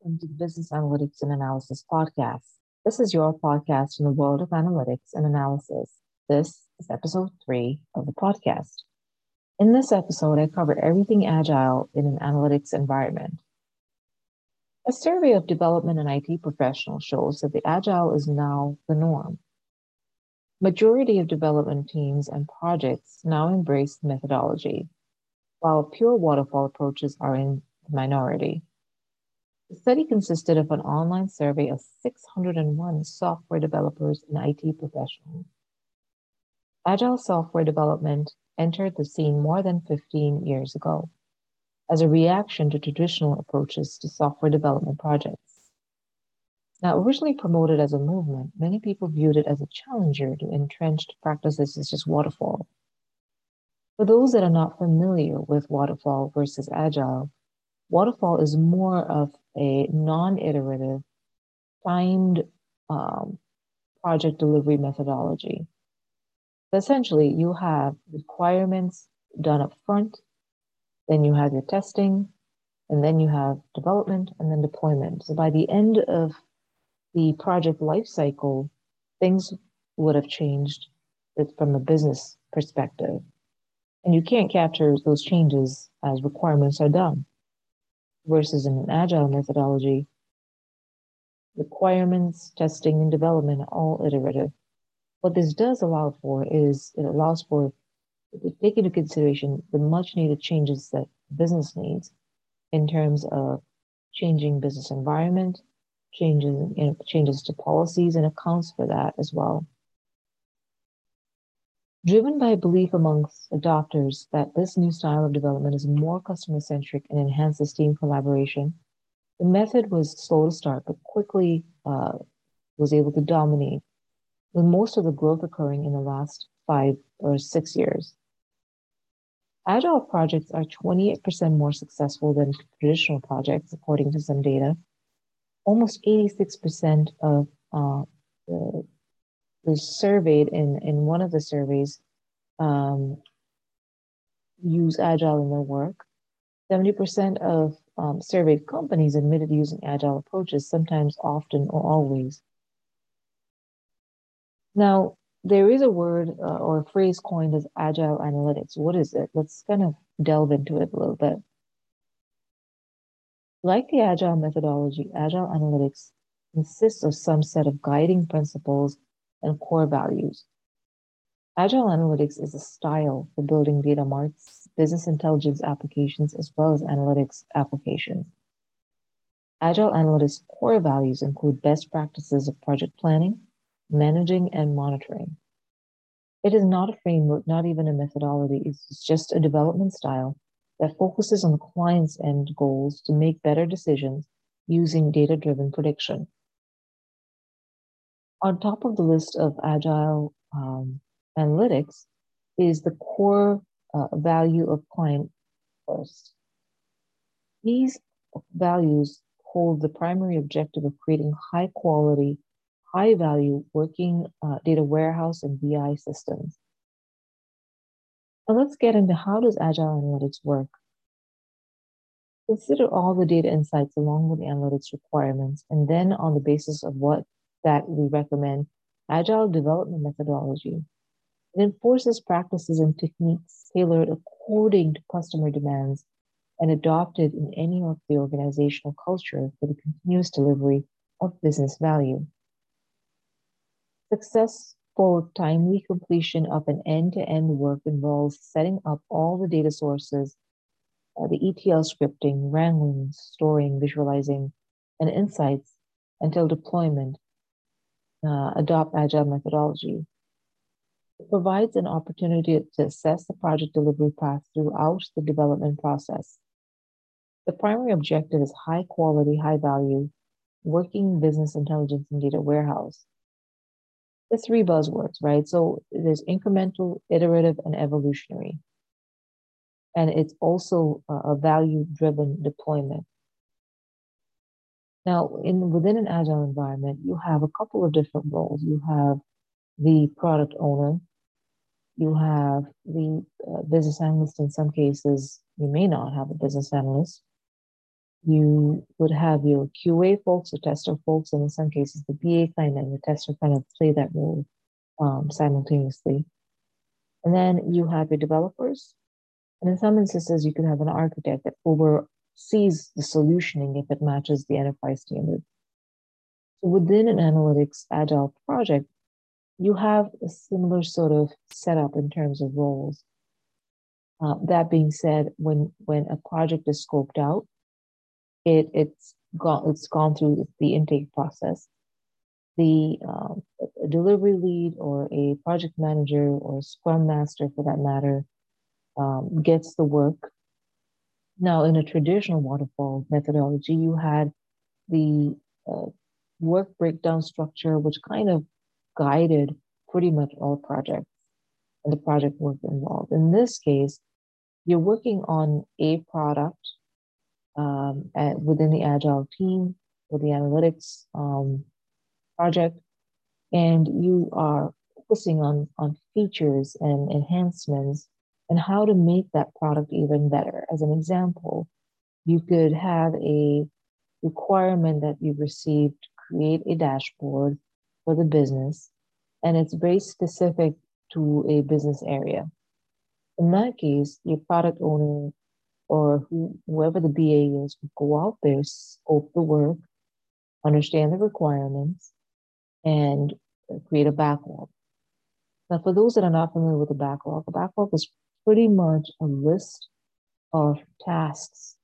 welcome to the Business Analytics and Analysis Podcast. This is your podcast in the world of analytics and analysis. This is episode three of the podcast. In this episode, I cover everything agile in an analytics environment. A survey of development and IT professionals shows that the agile is now the norm. Majority of development teams and projects now embrace methodology, while pure waterfall approaches are in the minority. The study consisted of an online survey of 601 software developers and IT professionals. Agile software development entered the scene more than 15 years ago as a reaction to traditional approaches to software development projects. Now, originally promoted as a movement, many people viewed it as a challenger to entrenched practices such as waterfall. For those that are not familiar with waterfall versus agile, waterfall is more of a non-iterative, timed um, project delivery methodology. So essentially, you have requirements done up front, then you have your testing, and then you have development and then deployment. So by the end of the project lifecycle, things would have changed from a business perspective. And you can't capture those changes as requirements are done versus in an agile methodology, requirements, testing, and development are all iterative. What this does allow for is it allows for to take into consideration the much needed changes that business needs in terms of changing business environment, changes, you know, changes to policies and accounts for that as well. Driven by a belief amongst adopters that this new style of development is more customer centric and enhances team collaboration, the method was slow to start, but quickly uh, was able to dominate, with most of the growth occurring in the last five or six years. Agile projects are 28% more successful than traditional projects, according to some data. Almost 86% of uh, the was surveyed in, in one of the surveys um, use Agile in their work. 70% of um, surveyed companies admitted using Agile approaches, sometimes, often, or always. Now, there is a word uh, or a phrase coined as Agile Analytics. What is it? Let's kind of delve into it a little bit. Like the Agile methodology, Agile Analytics consists of some set of guiding principles and core values. Agile analytics is a style for building data marts, business intelligence applications, as well as analytics applications. Agile analytics core values include best practices of project planning, managing, and monitoring. It is not a framework, not even a methodology. It's just a development style that focuses on the client's end goals to make better decisions using data driven prediction on top of the list of agile um, analytics is the core uh, value of client first. These values hold the primary objective of creating high quality, high value working uh, data warehouse and BI systems. Now let's get into how does agile analytics work. Consider all the data insights along with the analytics requirements, and then on the basis of what that we recommend agile development methodology. It enforces practices and techniques tailored according to customer demands and adopted in any of the organizational culture for the continuous delivery of business value. Successful timely completion of an end-to-end work involves setting up all the data sources, uh, the ETL scripting, wrangling, storing, visualizing, and insights until deployment uh, adopt agile methodology. It provides an opportunity to assess the project delivery path throughout the development process. The primary objective is high quality, high value, working business intelligence and data warehouse. The three buzzwords, right? So there's incremental, iterative, and evolutionary. And it's also a value driven deployment. Now, in within an agile environment, you have a couple of different roles. You have the product owner, you have the uh, business analyst. In some cases, you may not have a business analyst. you would have your QA folks, the tester folks, and in some cases the BA kind and the tester kind of play that role um, simultaneously. And then you have your developers. And in some instances, you could have an architect that oversees the solutioning if it matches the NFI standard. So within an analytics agile project, you have a similar sort of setup in terms of roles. Uh, that being said, when when a project is scoped out, it it's gone it's gone through the intake process. The um, delivery lead or a project manager or scrum master, for that matter, um, gets the work. Now, in a traditional waterfall methodology, you had the uh, work breakdown structure, which kind of guided pretty much all projects and the project work involved. In this case, you're working on a product um, at, within the agile team with the analytics um, project, and you are focusing on on features and enhancements and how to make that product even better. As an example, you could have a requirement that you've received create a dashboard for the business, and it's very specific to a business area. In that case, your product owner or who, whoever the BA is would go out there, scope the work, understand the requirements, and create a backlog. Now, for those that are not familiar with the backlog, a backlog is pretty much a list of tasks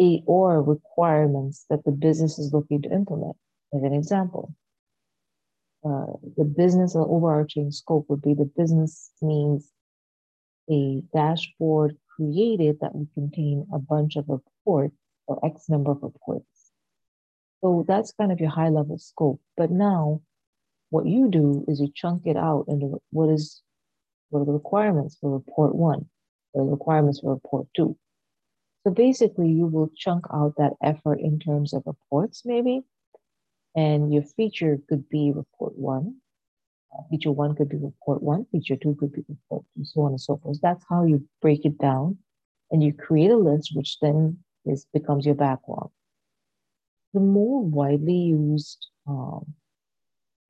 a, or requirements that the business is looking to implement. As an example, uh, the business overarching scope would be the business needs a dashboard created that would contain a bunch of reports or X number of reports. So that's kind of your high level scope. But now what you do is you chunk it out into what is what are the requirements for report one, the requirements for report two. So basically you will chunk out that effort in terms of reports maybe. And your feature could be report one. Uh, feature one could be report one, feature two could be report two, so on and so forth. That's how you break it down. And you create a list, which then is becomes your backlog. The more widely used um,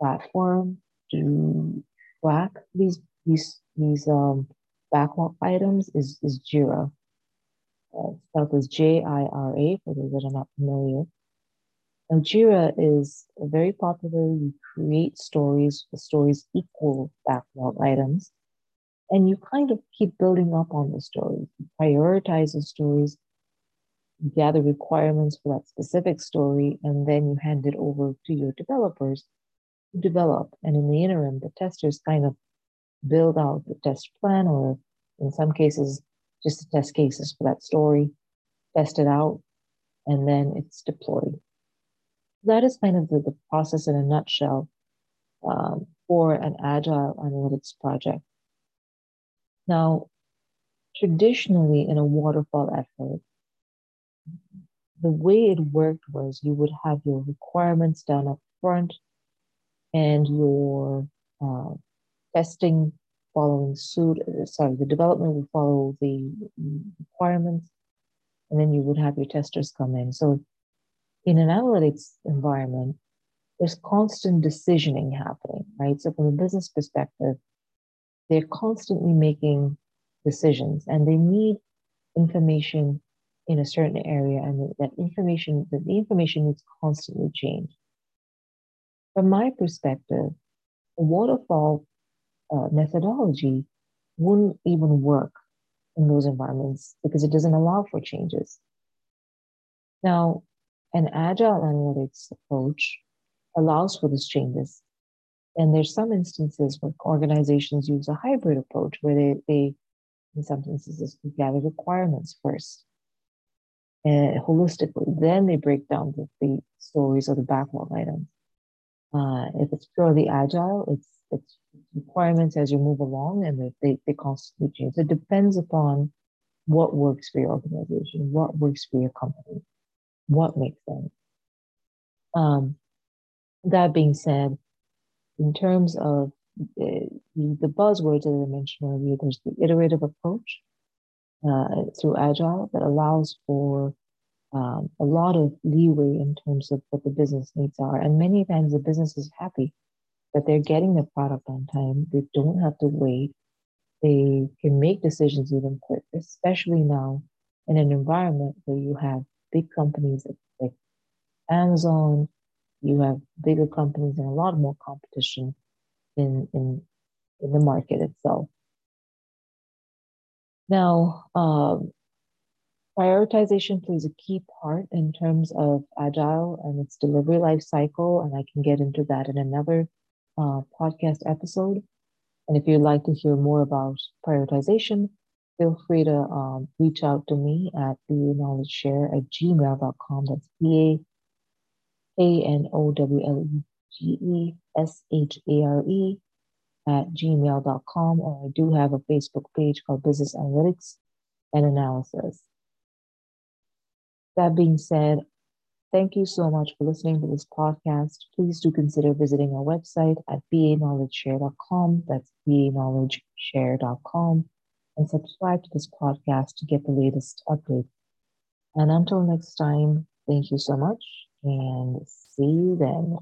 platform to track these these these um, backlog items is is Jira. Uh, spelled as J I R A for those that are not familiar. Now, Jira is very popular. You create stories. The stories equal backlog items, and you kind of keep building up on the stories. You prioritize the stories, gather requirements for that specific story, and then you hand it over to your developers to develop. And in the interim, the testers kind of build out the test plan, or in some cases, just the test cases for that story, test it out, and then it's deployed. That is kind of the, the process in a nutshell um, for an agile analytics project. Now, traditionally in a waterfall effort, the way it worked was you would have your requirements done up front and your uh, testing following suit, uh, sorry, the development will follow the requirements, and then you would have your testers come in. So in an analytics environment, there's constant decisioning happening, right? So from a business perspective, they're constantly making decisions and they need information in a certain area and that information that the information needs constantly change from my perspective, a waterfall uh, methodology wouldn't even work in those environments because it doesn't allow for changes. Now, an agile analytics approach allows for these changes. And there's some instances where organizations use a hybrid approach where they, they in some instances, gather requirements first uh, holistically. Then they break down the, the stories or the backlog items. Uh, if it's purely agile, it's it's requirements as you move along, and they they constantly change. It depends upon what works for your organization, what works for your company, what makes sense. Um, that being said, in terms of the, the buzzwords that I mentioned earlier, there's the iterative approach uh, through Agile that allows for um, a lot of leeway in terms of what the business needs are. And many times the business is happy that they're getting the product on time. They don't have to wait. They can make decisions even quick, especially now in an environment where you have big companies like Amazon, you have bigger companies and a lot more competition in in in the market itself. Now, um, prioritization plays a key part in terms of agile and its delivery life cycle, and I can get into that in another uh, podcast episode. And if you'd like to hear more about prioritization, feel free to um, reach out to me at knowledge.share at gmail.com. That's P A A N O W L E G E S H A R E at gmail.com. Or I do have a Facebook page called Business Analytics and Analysis. That being said, thank you so much for listening to this podcast. Please do consider visiting our website at baknowledgeshare.com. That's baknowledgeshare.com and subscribe to this podcast to get the latest updates. And until next time, thank you so much and see you then.